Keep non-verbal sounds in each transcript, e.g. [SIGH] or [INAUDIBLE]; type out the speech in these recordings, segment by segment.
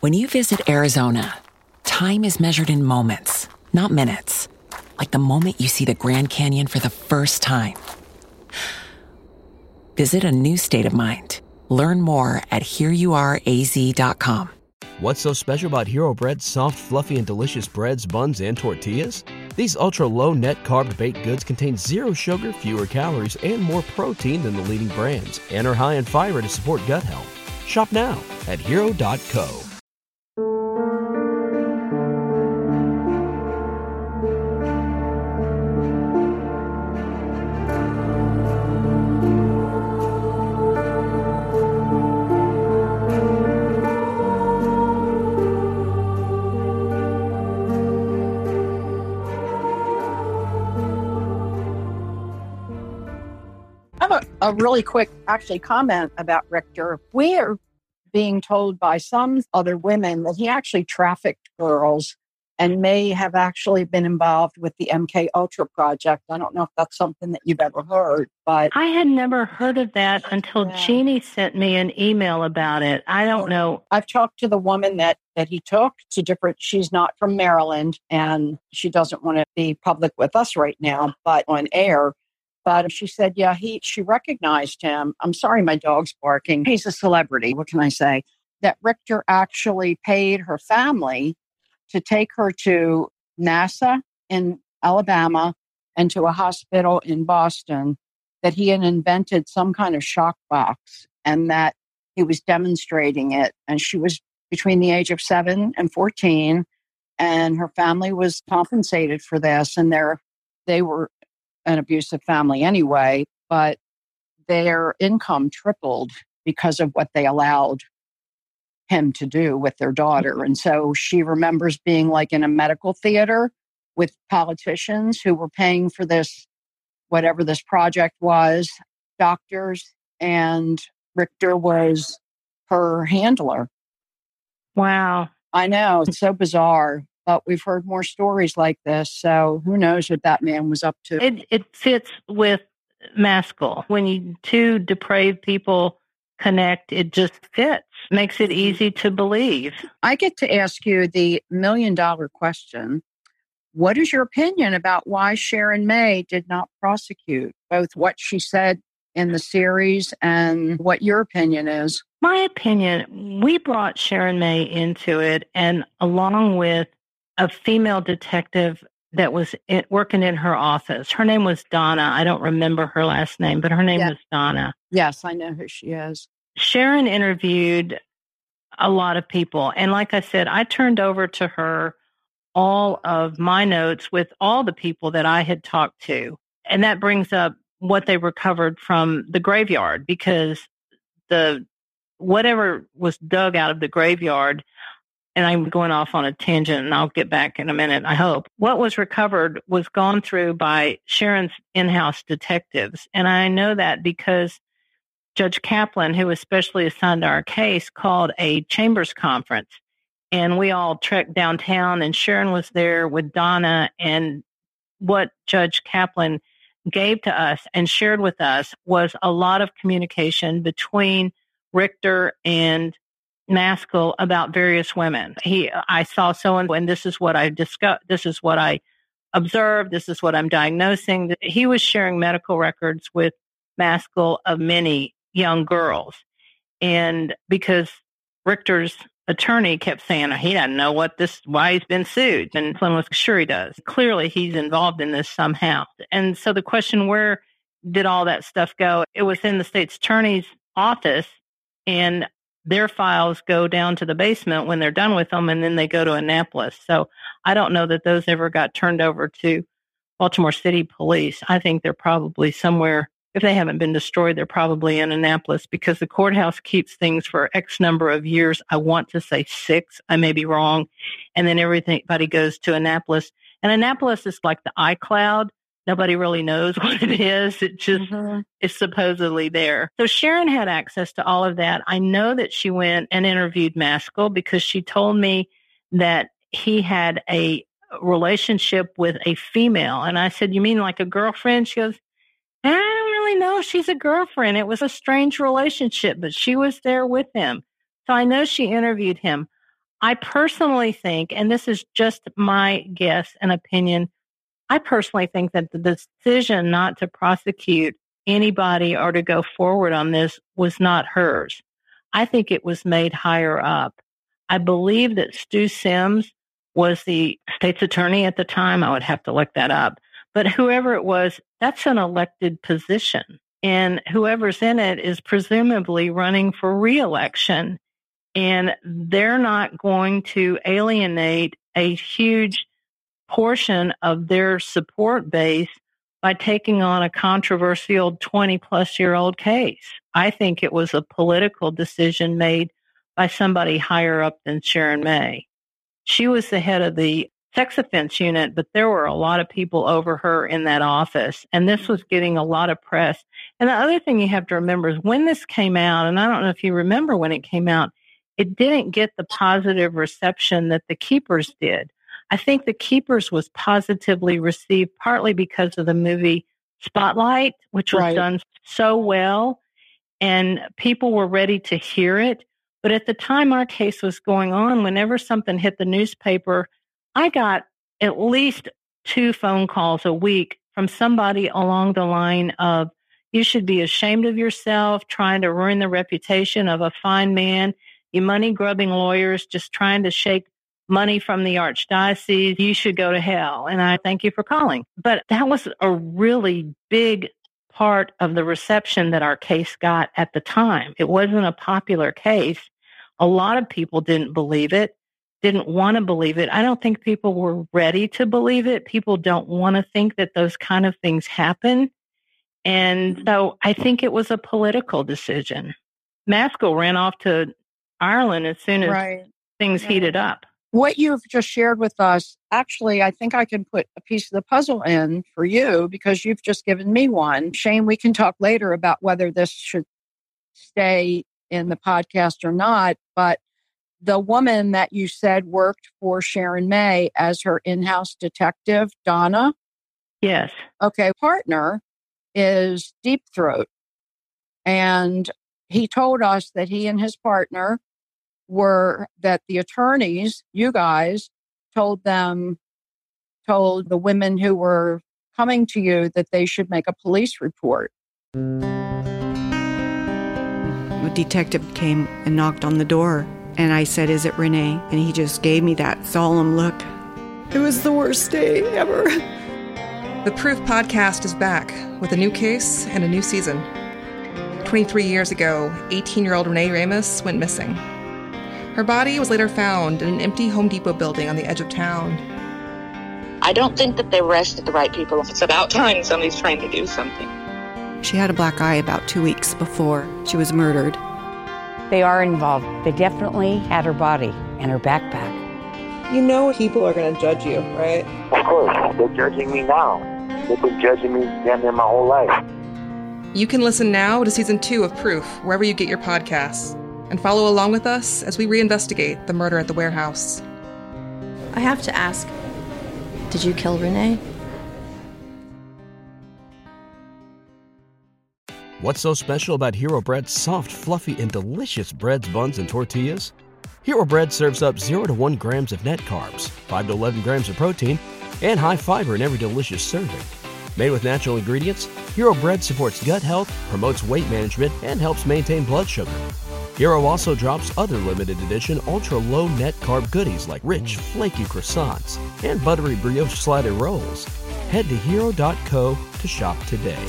When you visit Arizona, time is measured in moments, not minutes. Like the moment you see the Grand Canyon for the first time. Visit a new state of mind. Learn more at hereyouareaz.com. What's so special about Hero Bread's soft, fluffy, and delicious breads, buns, and tortillas? These ultra low net carb baked goods contain zero sugar, fewer calories, and more protein than the leading brands, and are high in fiber to support gut health. Shop now at hero.co. have a, a really quick, actually, comment about Richter. We are being told by some other women that he actually trafficked girls and may have actually been involved with the MK Ultra project. I don't know if that's something that you've ever heard, but I had never heard of that until Yeah. Jeannie sent me an email about it. I don't know. I've talked to the woman that that he took to different. She's not from Maryland, and she doesn't want to be public with us right now, but on air. But she said, yeah, he she recognized him. I'm sorry, my dog's barking. He's a celebrity. What can I say? That Richter actually paid her family to take her to NASA in Alabama and to a hospital in Boston. That he had invented some kind of shock box, and that he was demonstrating it, and she was between the age of seven and 14 and her family was compensated for this and they're they were an abusive family anyway but their income tripled because of what they allowed him to do with their daughter. Mm-hmm. And so she remembers being like in a medical theater with politicians who were paying for this whatever this project was doctors and richter was her handler. Wow. I know it's so bizarre, but we've heard more stories like this. So who knows what that man was up to? It it fits with Maskell. When you two depraved people connect, it just fits. Makes it mm-hmm. easy to believe. I get to ask you the million dollar question. What is your opinion about why Sharon May did not prosecute both what she said in the series and what your opinion is? My opinion, we brought Sharon May into it, and along with a female detective that was in, working in her office. Her name was Donna. I don't remember her last name, but her name Yeah. was Donna. Yes, I know who she is. Sharon interviewed a lot of people. And like I said, I turned over to her all of my notes with all the people that I had talked to. And that brings up what they recovered from the graveyard because the whatever was dug out of the graveyard and I'm going off on a tangent and I'll get back in a minute, I hope. What was recovered was gone through by Sharon's in-house detectives. And I know that because Judge Caplan, who was specially assigned to our case, called a chambers conference. And we all trekked downtown, and Sharon was there with Donna. And what Judge Caplan gave to us and shared with us was a lot of communication between Richter and Maskell about various women. He, I saw so and and this is what I discussed. This is what I observed. This is what I'm diagnosing. He was sharing medical records with Maskell of many young girls. And because Richter's attorney kept saying he doesn't know what this why he's been sued. And Flynn was sure he does. Clearly he's involved in this somehow. And so the question where did all that stuff go? It was in the state's attorney's office and their files go down to the basement when they're done with them and then they go to Annapolis. So I don't know that those ever got turned over to Baltimore City Police. I think they're probably somewhere if they haven't been destroyed, they're probably in Annapolis because the courthouse keeps things for X number of years. I want to say six. I may be wrong. And then everybody goes to Annapolis. And Annapolis is like the iCloud. Nobody really knows [LAUGHS] what it is. It just Mhm. is supposedly there. So Sharon had access to all of that. I know that she went and interviewed Maskell because she told me that he had a relationship with a female. And I said, You mean like a girlfriend? She goes, I don't really know. She's a girlfriend. It was a strange relationship, but she was there with him. So I know she interviewed him. I personally think, and this is just my guess and opinion, I personally think that the decision not to prosecute anybody or to go forward on this was not hers. I think it was made higher up. I believe that Stu Simms was the state's attorney at the time. I would have to look that up. But whoever it was, that's an elected position. And whoever's in it is presumably running for reelection. And they're not going to alienate a huge portion of their support base by taking on a controversial 20 plus year old case. I think it was a political decision made by somebody higher up than Sharon May. She was the head of the sex offense unit, but there were a lot of people over her in that office. And this was getting a lot of press. And the other thing you have to remember is when this came out, and I don't know if you remember when it came out, it didn't get the positive reception that the keepers did. I think The Keepers was positively received partly because of the movie Spotlight, which was right. done so well, and people were ready to hear it. But at the time our case was going on, whenever something hit the newspaper, I got at least two phone calls a week from somebody along the line of, you should be ashamed of yourself trying to ruin the reputation of a fine man. You money grubbing lawyers just trying to shake money from the archdiocese, you should go to hell. And I thank you for calling. But that was a really big part of the reception that our case got at the time. It wasn't a popular case. A lot of people didn't believe it, didn't want to believe it. I don't think people were ready to believe it. People don't want to think that those kind of things happen. And so I think it was a political decision. Maskell ran off to Ireland as soon as right. things right. heated up what you've just shared with us, actually, I think I can put a piece of the puzzle in for you because you've just given me one. Shane, we can talk later about whether this should stay in the podcast or not. But the woman that you said worked for Sharon May as her in house detective, Donna. Yes. Okay. Partner is Deep Throat. And he told us that he and his partner were that the attorneys, you guys, told them, told the women who were coming to you that they should make a police report. A detective came and knocked on the door, and I said, Is it Renee? And he just gave me that solemn look. It was the worst day ever. The Proof podcast is back with a new case and a new season. 23 years ago, 18 year old Renee Ramos went missing. Her body was later found in an empty Home Depot building on the edge of town. I don't think that they arrested the right people. It's about time somebody's trying to do something. She had a black eye about two weeks before she was murdered. They are involved. They definitely had her body and her backpack. You know people are going to judge you, right? Of course. They're judging me now. They've been judging me damn near my whole life. You can listen now to season two of Proof, wherever you get your podcasts and follow along with us as we reinvestigate the murder at the warehouse. I have to ask Did you kill Renee? What's so special about Hero Bread's soft, fluffy, and delicious breads, buns, and tortillas? Hero Bread serves up 0 to 1 grams of net carbs, 5 to 11 grams of protein, and high fiber in every delicious serving. Made with natural ingredients, Hero Bread supports gut health, promotes weight management, and helps maintain blood sugar. Hero also drops other limited edition ultra low net carb goodies like rich, flaky croissants and buttery brioche slider rolls. Head to hero.co to shop today.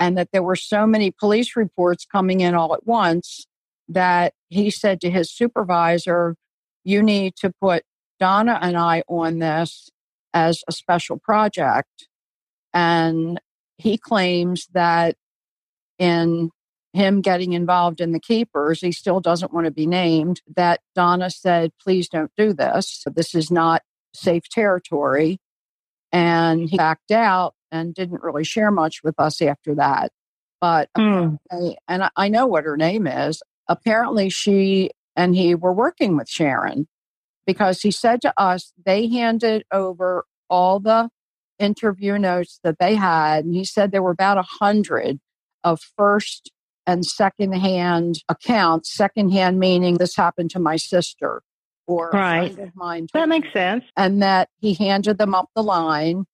And that there were so many police reports coming in all at once that he said to his supervisor, You need to put Donna and I on this as a special project. And he claims that in him getting involved in the keepers, he still doesn't want to be named, that Donna said, please don't do this. This is not safe territory. And he backed out and didn't really share much with us after that. But, mm. and I know what her name is. Apparently, she and he were working with Sharon because he said to us they handed over all the interview notes that they had. And he said there were about a hundred of first and secondhand accounts. Secondhand meaning this happened to my sister. or right. a friend of mine. That makes sense. And that he handed them up the line.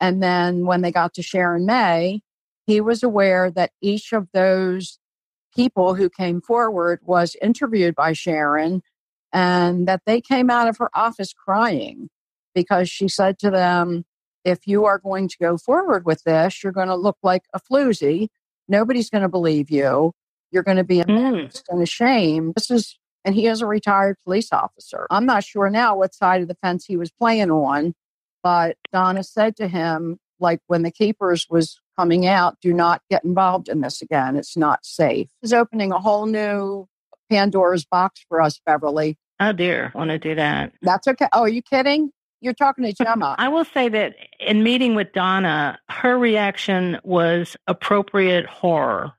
And then when they got to Sharon May, he was aware that each of those people who came forward was interviewed by Sharon and that they came out of her office crying because she said to them, if you are going to go forward with this, you're going to look like a floozy. Nobody's going to believe you. You're going to be embarrassed mm. and ashamed. This is, and he is a retired police officer. I'm not sure now what side of the fence he was playing on, but Donna said to him, like when the keepers was coming out, do not get involved in this again. It's not safe. It's opening a whole new Pandora's box for us, Beverly. Oh dear, want to do that. That's okay. Oh, are you kidding? You're talking to Gemma. I will say that in meeting with Donna, her reaction was appropriate horror.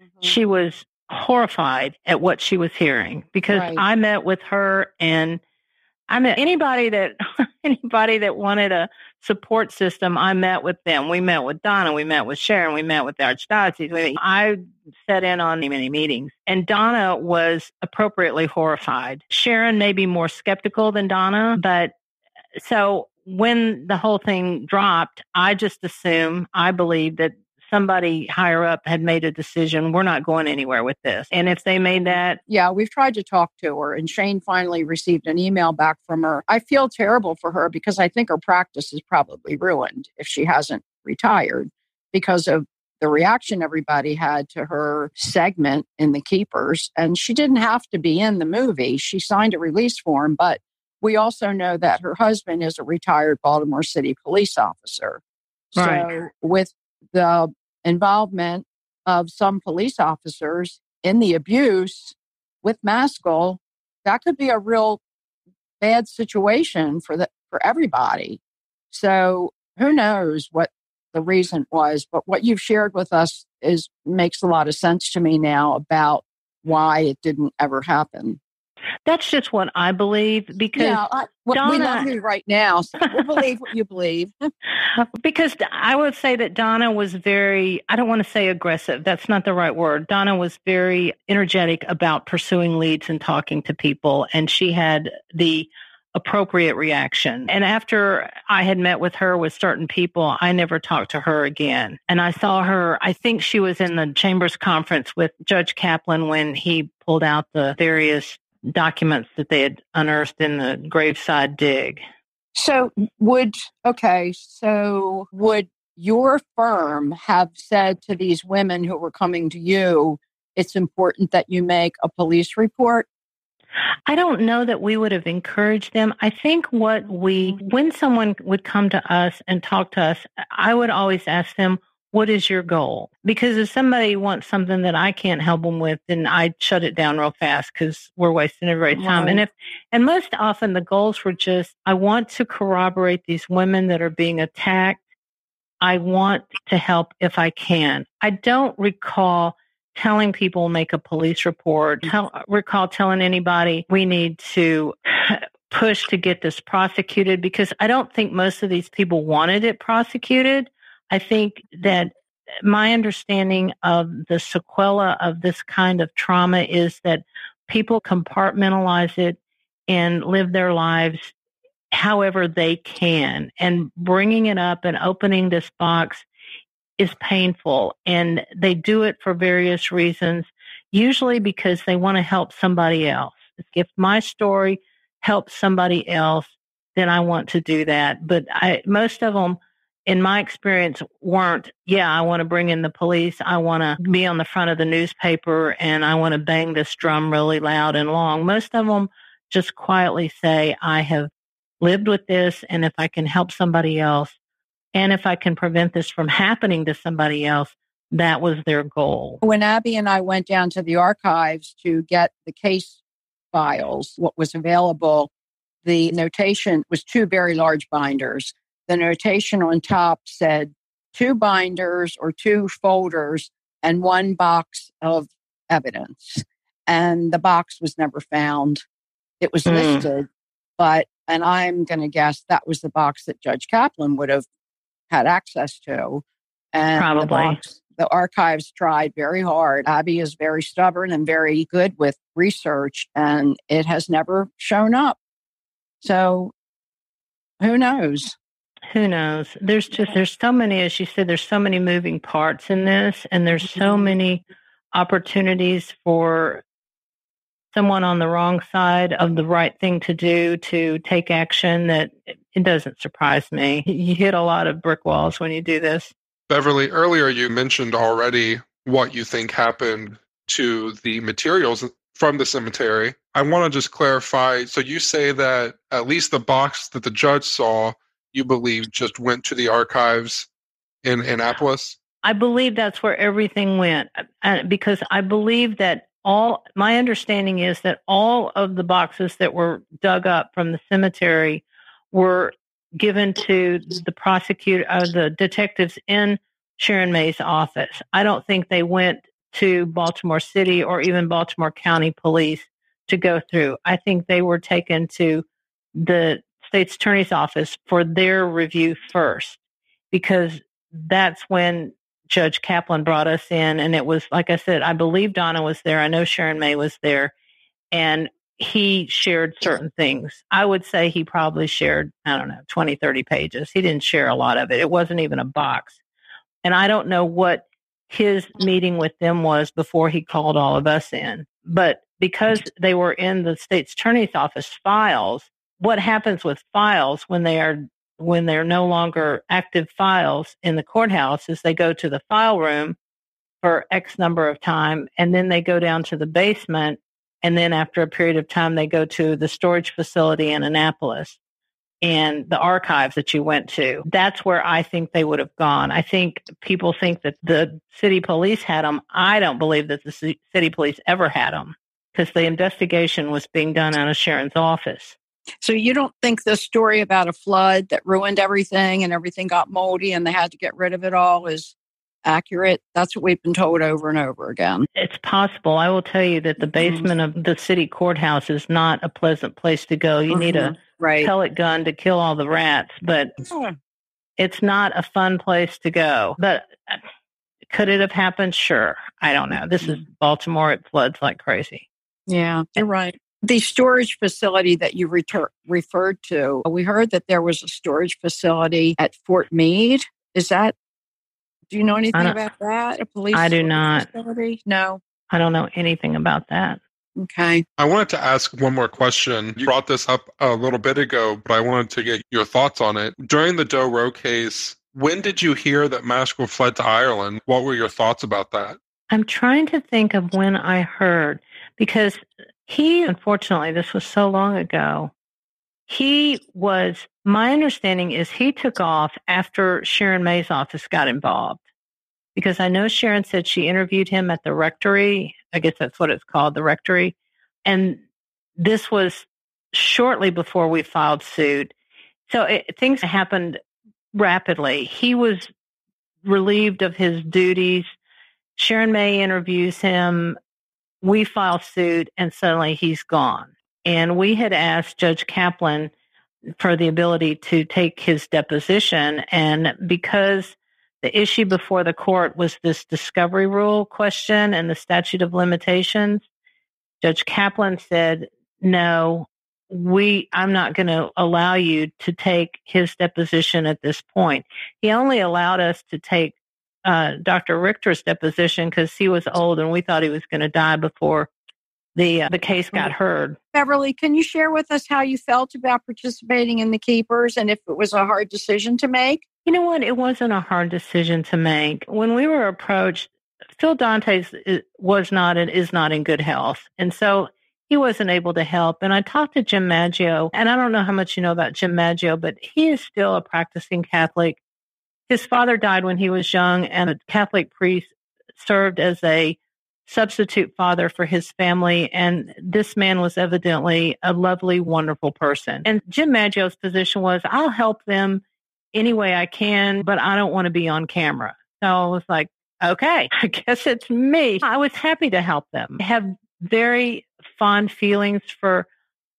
Mm-hmm. She was horrified at what she was hearing because right. I met with her and I met anybody that [LAUGHS] anybody that wanted a support system. I met with them. We met with Donna. We met with Sharon. We met with the archdiocese. I sat in on many meetings, and Donna was appropriately horrified. Sharon may be more skeptical than Donna, but so when the whole thing dropped, I just assume I believe that somebody higher up had made a decision we're not going anywhere with this. And if they made that yeah we've tried to talk to her and shane finally received an email back from her. I feel terrible for her because i think her practice is probably ruined if she hasn't retired because of the reaction everybody had to her segment in the keepers. And she didn't have to be in the movie. She signed a release form but we also know that her husband is a retired Baltimore City police officer. Right. So, with the involvement of some police officers in the abuse with Maskell, that could be a real bad situation for the for everybody. So, who knows what the reason was, but what you've shared with us is makes a lot of sense to me now about why it didn't ever happen. That's just what I believe because yeah, I, Donna, we love you right now. So we'll believe what you believe. [LAUGHS] [LAUGHS] because I would say that Donna was very, I don't want to say aggressive. That's not the right word. Donna was very energetic about pursuing leads and talking to people. And she had the appropriate reaction. And after I had met with her with certain people, I never talked to her again. And I saw her, I think she was in the Chambers conference with Judge Caplan when he pulled out the various documents that they had unearthed in the graveside dig. So, would, okay, so would your firm have said to these women who were coming to you, it's important that you make a police report? I don't know that we would have encouraged them. I think what we, when someone would come to us and talk to us, I would always ask them, what is your goal? Because if somebody wants something that I can't help them with, then I shut it down real fast because we're wasting everybody's time. Right. And if, and most often the goals were just, I want to corroborate these women that are being attacked. I want to help if I can. I don't recall telling people make a police report. Mm. Tell, recall telling anybody we need to push to get this prosecuted because I don't think most of these people wanted it prosecuted. I think that my understanding of the sequela of this kind of trauma is that people compartmentalize it and live their lives however they can. And bringing it up and opening this box is painful. And they do it for various reasons, usually because they want to help somebody else. If my story helps somebody else, then I want to do that. But I, most of them, in my experience, weren't, yeah, I want to bring in the police. I want to be on the front of the newspaper and I want to bang this drum really loud and long. Most of them just quietly say, I have lived with this. And if I can help somebody else and if I can prevent this from happening to somebody else, that was their goal. When Abby and I went down to the archives to get the case files, what was available, the notation was two very large binders the notation on top said two binders or two folders and one box of evidence. And the box was never found. It was mm. listed, but, and I'm going to guess that was the box that Judge Caplan would have had access to. And Probably. The, box, the archives tried very hard. Abby is very stubborn and very good with research, and it has never shown up. So who knows? Who knows? There's just there's so many, as you said, there's so many moving parts in this, and there's so Mhm. many opportunities for someone on the wrong side of the right thing to do to take action that it it doesn't surprise me. You hit a lot of brick walls when you do this. Beverly, earlier you mentioned already what you think happened to the materials from the cemetery. I want to just clarify. So you say that at least the box that the judge saw, you believe just went to the archives in Annapolis? I believe that's where everything went uh, because I believe that all my understanding is that all of the boxes that were dug up from the cemetery were given to the prosecutor, uh, the detectives in Sharon May's office. I don't think they went to Baltimore City or even Baltimore County Police to go through. I think they were taken to the state's attorney's office for their review first because that's when Judge Caplan brought us in. And it was, like I said, I believe Donna was there. I know Sharon May was there. And he shared certain things. I would say he probably shared, I don't know, 20, 30 pages. He didn't share a lot of it. It wasn't even a box. And I don't know what his meeting with them was before he called all of us in. But because they were in the state's attorney's office files, what happens with files when they are when they're no longer active files in the courthouse is they go to the file room for X number of time and then they go down to the basement and then after a period of time they go to the storage facility in Annapolis and the archives that you went to. That's where I think they would have gone. I think people think that the city police had them. I don't believe that the city police ever had them because the investigation was being done out of Sharon's office. So you don't think the story about a flood that ruined everything and everything got moldy and they had to get rid of it all is accurate? That's what we've been told over and over again. It's possible. I will tell you that the basement of the city courthouse is not a pleasant place to go. You need a Mhm. right. pellet gun to kill all the rats, but it's not a fun place to go. But uh, could it have happened? Sure. I don't know. This is Baltimore. It floods like crazy. Yeah, you're right. The storage facility that you retur- referred to, we heard that there was a storage facility at Fort Meade. Is that, do you know anything about that? A police I do not. facility? No. I don't know anything about that. Okay. I wanted to ask one more question. You brought this up a little bit ago, but I wanted to get your thoughts on it. During the Doe Roe case, when did you hear that Maskell fled to Ireland? What were your thoughts about that? I'm trying to think of when I heard because he, unfortunately, this was so long ago. He was, my understanding is he took off after Sharon May's office got involved because I know Sharon said she interviewed him at the rectory. I guess that's what it's called, the rectory. And this was shortly before we filed suit. So it, things happened rapidly. He was relieved of his duties. Sharon May interviews him. We file suit, and suddenly he's gone. And we had asked Judge Caplan for the ability to take his deposition. And because the issue before the court was this discovery rule question and the statute of limitations, Judge Caplan said, no, we, I'm not going to allow you to take his deposition at this point. He only allowed us to take uh, Dr. Richter's deposition because he was old and we thought he was going to die before the uh, the case got heard. Beverly, can you share with us how you felt about participating in the Keepers and if it was a hard decision to make? You know what? It wasn't a hard decision to make. When we were approached, Phil Dantes was not and is not in good health, and so he wasn't able to help. And I talked to Jim Maggio, and I don't know how much you know about Jim Maggio, but he is still a practicing Catholic. His father died when he was young, and a Catholic priest served as a substitute father for his family. And this man was evidently a lovely, wonderful person. And Jim Maggio's position was, I'll help them any way I can, but I don't want to be on camera. So I was like, okay, [LAUGHS] I guess it's me. I was happy to help them. I have very fond feelings for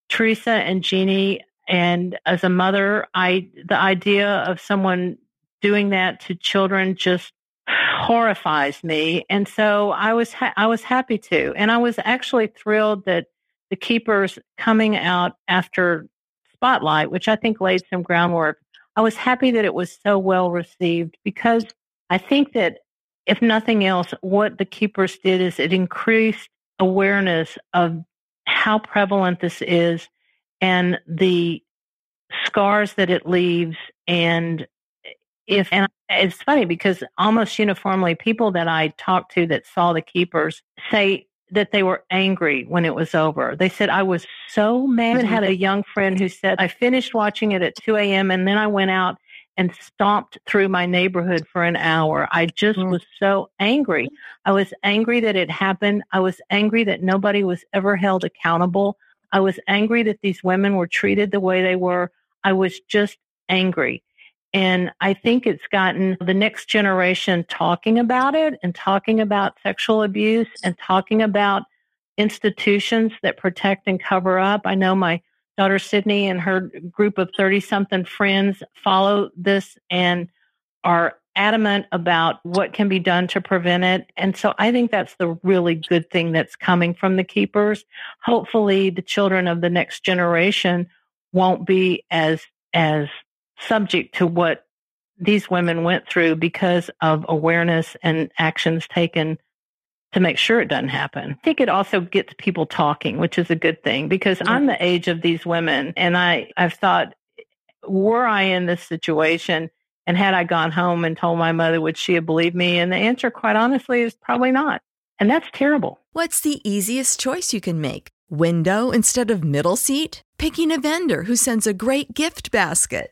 Teresa and Jeannie. And as a mother, I, the idea of someone doing that to children just horrifies me. And so I was, ha- I was happy to. And I was actually thrilled that the keepers coming out after spotlight, which I think laid some groundwork. I was happy that it was so well received because I think that if nothing else, what the keepers did is it increased awareness of how prevalent this is and the scars that it leaves and if and it's funny because almost uniformly people that I talked to that saw the keepers say that they were angry when it was over. They said, I was so mad. I had a young friend who said, I finished watching it at 2 a.m. and then I went out and stomped through my neighborhood for an hour. I just mm. was so angry. I was angry that it happened. I was angry that nobody was ever held accountable. I was angry that these women were treated the way they were. I was just angry. And I think it's gotten the next generation talking about it and talking about sexual abuse and talking about institutions that protect and cover up. I know my daughter Sydney and her group of 30 something friends follow this and are adamant about what can be done to prevent it. And so I think that's the really good thing that's coming from the keepers. Hopefully the children of the next generation won't be as as subject to what these women went through because of awareness and actions taken to make sure it doesn't happen. I think it also gets people talking, which is a good thing because I'm the age of these women and I, I've thought, were I in this situation and had I gone home and told my mother, would she have believed me? And the answer, quite honestly, is probably not. And that's terrible. What's the easiest choice you can make? Window instead of middle seat? Picking a vendor who sends a great gift basket?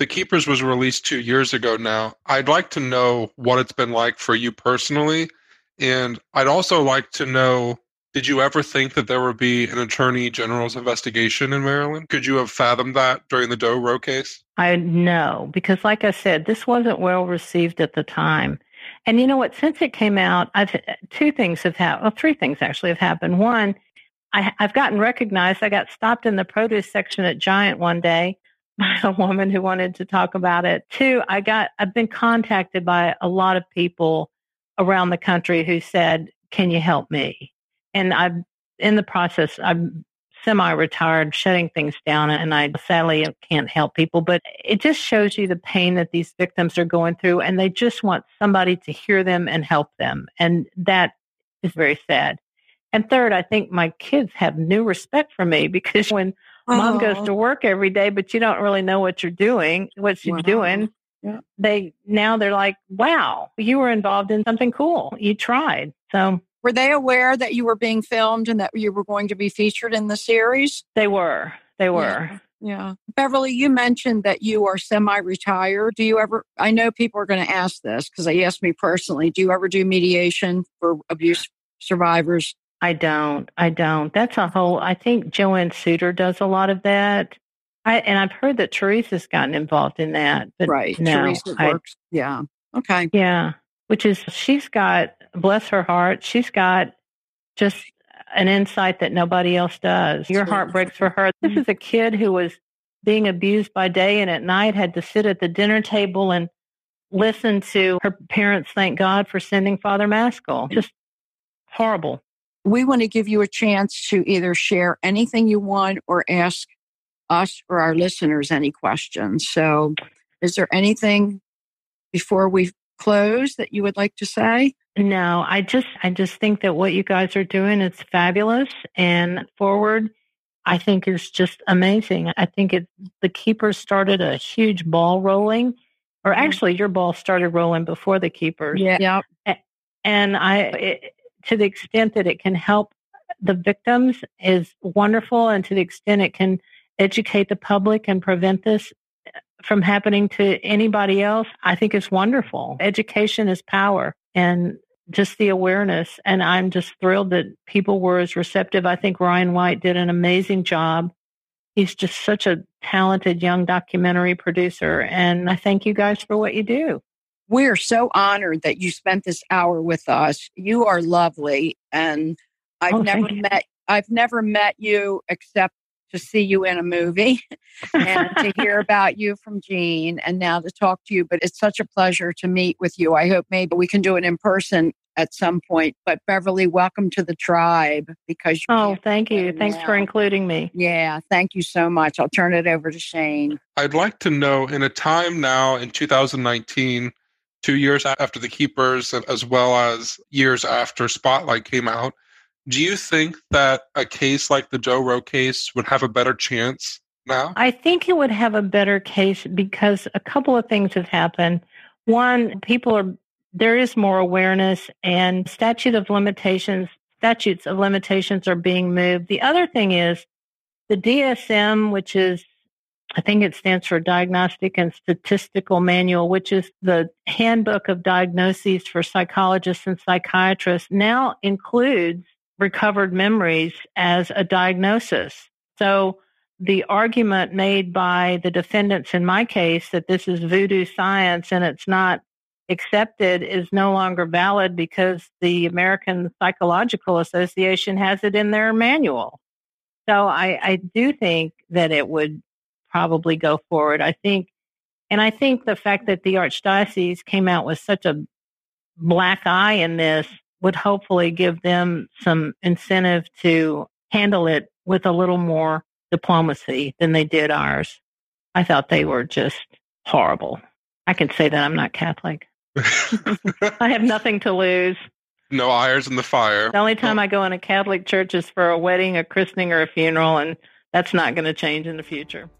The Keepers was released two years ago now. I'd like to know what it's been like for you personally. And I'd also like to know did you ever think that there would be an attorney general's investigation in Maryland? Could you have fathomed that during the Doe Roe case? I know, because like I said, this wasn't well received at the time. And you know what? Since it came out, I've two things have happened. Well, three things actually have happened. One, I, I've gotten recognized. I got stopped in the produce section at Giant one day [LAUGHS] a woman who wanted to talk about it. Two, I got I've been contacted by a lot of people around the country who said, "Can you help me?" And I'm in the process. I'm semi-retired, shutting things down, and I sadly can't help people. But it just shows you the pain that these victims are going through, and they just want somebody to hear them and help them, and that is very sad. And third, I think my kids have new respect for me [LAUGHS] because when Mom goes to work every day, but you don't really know what you're doing, what she's wow. doing. Yeah. They now they're like, wow, you were involved in something cool. You tried. So were they aware that you were being filmed and that you were going to be featured in the series? They were. They were. Yeah. Yeah. Beverly, you mentioned that you are semi retired. Do you ever, I know people are going to ask this because they asked me personally, do you ever do mediation for abuse survivors? I don't. I don't. That's a whole. I think Joanne Suder does a lot of that. I and I've heard that Teresa's gotten involved in that. But right. No, Teresa I, works. Yeah. Okay. Yeah. Which is she's got bless her heart. She's got just an insight that nobody else does. Your heart breaks for her. This mm-hmm. is a kid who was being abused by day and at night had to sit at the dinner table and listen to her parents thank God for sending Father Maskell. Just horrible we want to give you a chance to either share anything you want or ask us or our listeners any questions. So, is there anything before we close that you would like to say? No, I just I just think that what you guys are doing is fabulous and forward I think is just amazing. I think it the keepers started a huge ball rolling or mm-hmm. actually your ball started rolling before the keepers. Yeah. And, And I, it, to the extent that it can help the victims is wonderful. And to the extent it can educate the public and prevent this from happening to anybody else, I think it's wonderful. Education is power and just the awareness. And I'm just thrilled that people were as receptive. I think Ryan White did an amazing job. He's just such a talented young documentary producer. And I thank you guys for what you do. We're so honored that you spent this hour with us. You are lovely. And I've Oh, never thank you. met I've never met you except to see you in a movie [LAUGHS] and to hear about you from Jean and now to talk to you. But it's such a pleasure to meet with you. I hope maybe we can do it in person at some point. But Beverly, welcome to the tribe because you Oh, thank you. Thanks for including me. Yeah, thank you so much. I'll turn it over to Shane. I'd like to know in a time now in 2019, two years after The Keepers, as well as years after Spotlight came out, do you think that a case like the Doe Roe case would have a better chance now? I think it would have a better case because a couple of things have happened. One, people are there is more awareness and statute of limitations statutes of limitations are being moved. The other thing is the DSM, which is I think it stands for Diagnostic and Statistical Manual, which is the handbook of diagnoses for psychologists and psychiatrists, now includes recovered memories as a diagnosis. So the argument made by the defendants in my case that this is voodoo science and it's not accepted is no longer valid because the American Psychological Association has it in their manual. So I, I do think that it would probably go forward. I think, and I think the fact that the Archdiocese came out with such a black eye in this would hopefully give them some incentive to handle it with a little more diplomacy than they did ours. I thought they were just horrible. I can say that I'm not Catholic. [LAUGHS] I have nothing to lose. no irons in the fire. The only time I go in a Catholic church is for a wedding, a christening, or a funeral, and that's not going to change in the future.